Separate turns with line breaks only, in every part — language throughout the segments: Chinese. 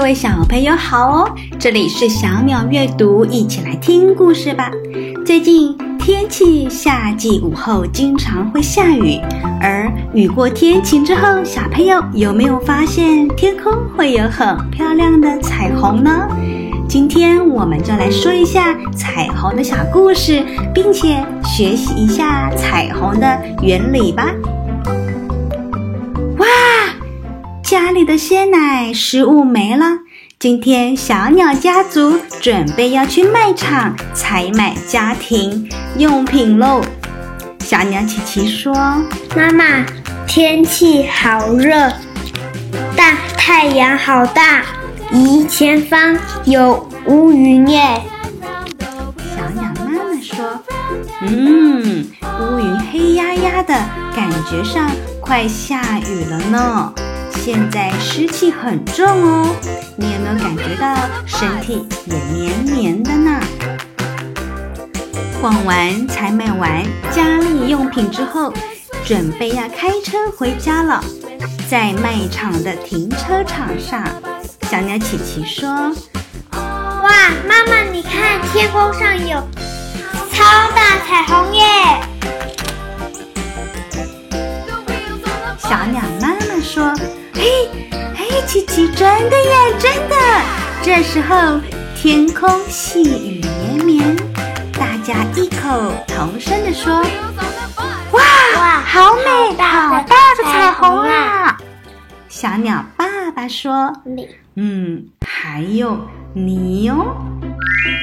各位小朋友好哦！这里是小鸟阅读，一起来听故事吧。最近天气夏季午后经常会下雨，而雨过天晴之后，小朋友有没有发现天空会有很漂亮的彩虹呢？今天我们就来说一下彩虹的小故事，并且学习一下彩虹的原理吧。家里的鲜奶食物没了，今天小鸟家族准备要去卖场采买家庭用品喽。小鸟琪琪说：“
妈妈，天气好热，大太阳好大，咦，前方有乌云耶。”
小鸟妈妈说：“嗯，乌云黑压压的，感觉上快下雨了呢。”现在湿气很重哦，你有没有感觉到身体也黏黏的呢？逛完、采买完家里用品之后，准备要开车回家了。在卖场的停车场上，小鸟琪琪说：“
哇，妈妈，你看天空上有超大彩虹耶！”
小鸟妈妈说。嘿，嘿，琪琪，真的耶，真的！这时候天空细雨绵绵，大家异口同声地说：“哇，哇，好美，好大的彩虹啊！”小鸟爸爸
说：“，
嗯，还有你哟。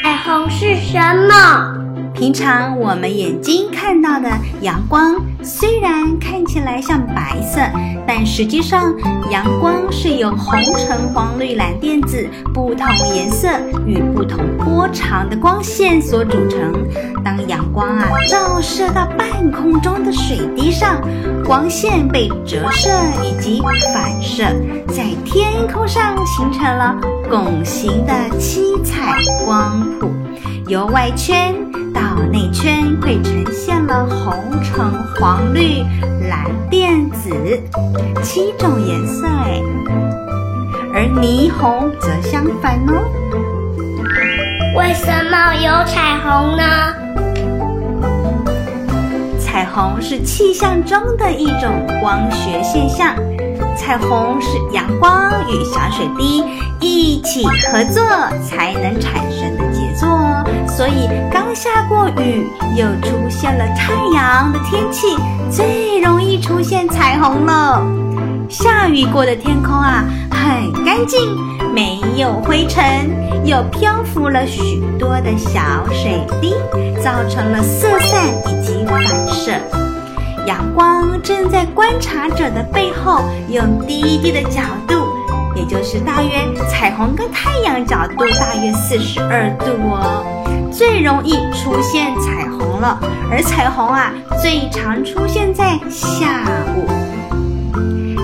彩虹是什么？”
平常我们眼睛看到的阳光，虽然看起来像白色，但实际上阳光是由红、橙、黄、绿、蓝、靛、紫不同颜色与不同波长的光线所组成。当阳光啊照射到半空中的水滴上，光线被折射以及反射，在天空上形成了拱形的七彩光谱，由外圈。到内圈会呈现了红、橙、黄、绿、蓝、靛、紫七种颜色哎，而霓虹则相反哦。
为什么有彩虹呢？
彩虹是气象中的一种光学现象。彩虹是阳光与小水滴一起合作才能产生的所以刚下过雨又出现了太阳的天气，最容易出现彩虹了。下雨过的天空啊，很干净，没有灰尘，又漂浮了许多的小水滴，造成了色散以及反射。阳光正在观察者的背后，用低低的角度，也就是大约彩虹跟太阳角度大约四十二度哦，最容易出现彩虹了。而彩虹啊，最常出现在下午，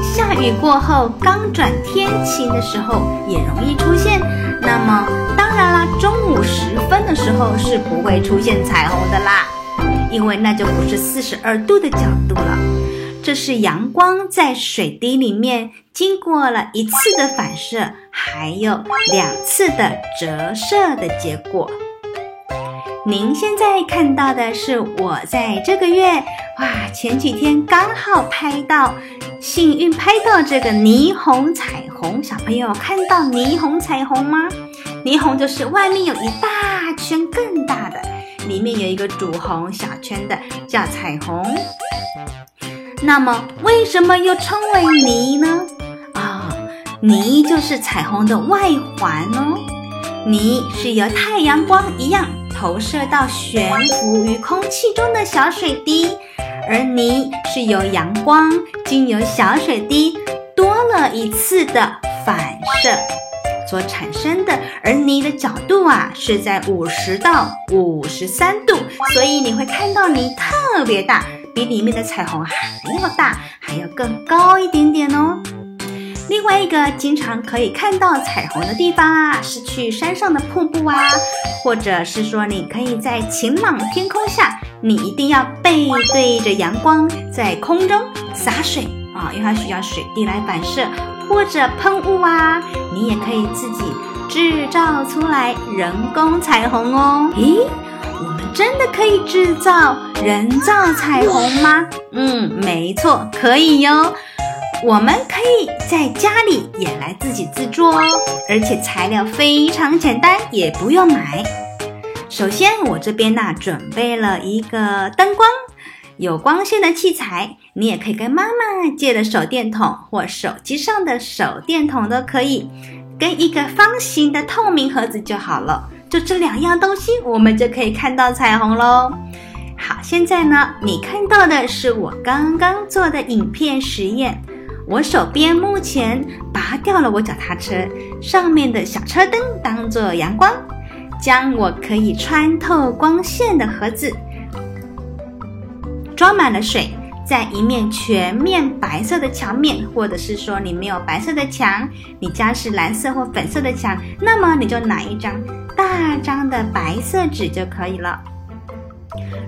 下雨过后刚转天晴的时候也容易出现。那么当然啦，中午时分的时候是不会出现彩虹的啦。因为那就不是四十二度的角度了，这是阳光在水滴里面经过了一次的反射，还有两次的折射的结果。您现在看到的是我在这个月，哇，前几天刚好拍到，幸运拍到这个霓虹彩虹。小朋友看到霓虹彩虹吗？霓虹就是外面有一大圈更大的。里面有一个主红小圈的叫彩虹，那么为什么又称为霓呢？啊、哦，霓就是彩虹的外环哦。霓是由太阳光一样投射到悬浮于空气中的小水滴，而霓是由阳光经由小水滴多了一次的反射。所产生的，而霓的角度啊是在五十到五十三度，所以你会看到霓特别大，比里面的彩虹还要大，还要更高一点点。另外一个经常可以看到彩虹的地方啊，是去山上的瀑布啊，或者是说你可以在晴朗天空下，你一定要背对着阳光在空中洒水。啊，因为它需要水滴来反射，或者喷雾啊，你也可以自己制造出来人工彩虹哦。咦，我们真的可以制造人造彩虹吗？嗯，没错，可以哟。我们可以在家里也来自己制作哦，而且材料非常简单，也不用买。首先，我这边呢准备了一个灯光，有光线的器材，你也可以跟妈妈借的手电筒或手机上的手电筒都可以，跟一个方形的透明盒子就好了。就这两样东西，我们就可以看到彩虹喽。好，现在呢，你看到的是我刚刚做的影片实验。我手边目前拔掉了我脚踏车上面的小车灯，当做阳光，将我可以穿透光线的盒子装满了水，在一面全面白色的墙面，或者是说你没有白色的墙，你家是蓝色或粉色的墙，那么你就拿一张大张的白色纸就可以了。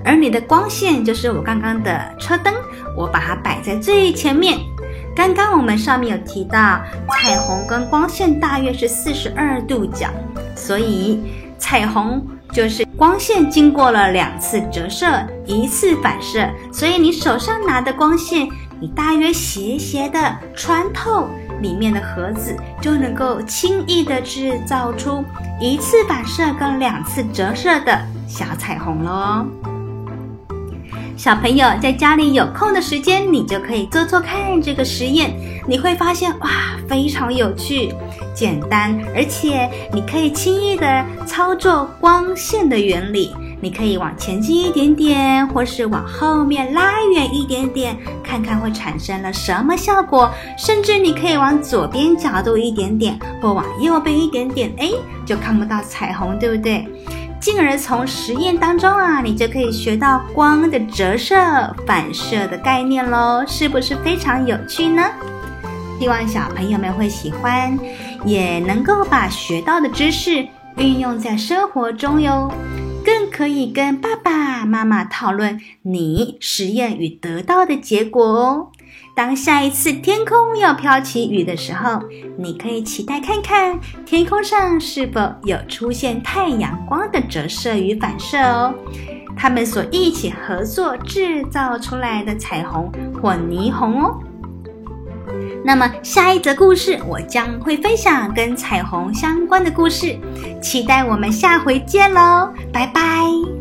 而你的光线就是我刚刚的车灯，我把它摆在最前面。刚刚我们上面有提到，彩虹跟光线大约是四十二度角，所以彩虹就是光线经过了两次折射，一次反射，所以你手上拿的光线，你大约斜斜的穿透里面的盒子，就能够轻易的制造出一次反射跟两次折射的小彩虹喽。小朋友在家里有空的时间，你就可以做做看这个实验，你会发现哇，非常有趣、简单，而且你可以轻易地操作光线的原理。你可以往前进一点点，或是往后面拉远一点点，看看会产生了什么效果。甚至你可以往左边角度一点点，或往右边一点点，哎，就看不到彩虹，对不对？进而从实验当中啊，你就可以学到光的折射、反射的概念喽，是不是非常有趣呢？希望小朋友们会喜欢，也能够把学到的知识运用在生活中哟，更可以跟爸爸妈妈讨论你实验与得到的结果哦。当下一次天空要飘起雨的时候，你可以期待看看天空上是否有出现太阳光的折射与反射哦。他们所一起合作制造出来的彩虹或霓虹哦。那么下一则故事，我将会分享跟彩虹相关的故事，期待我们下回见喽，拜拜。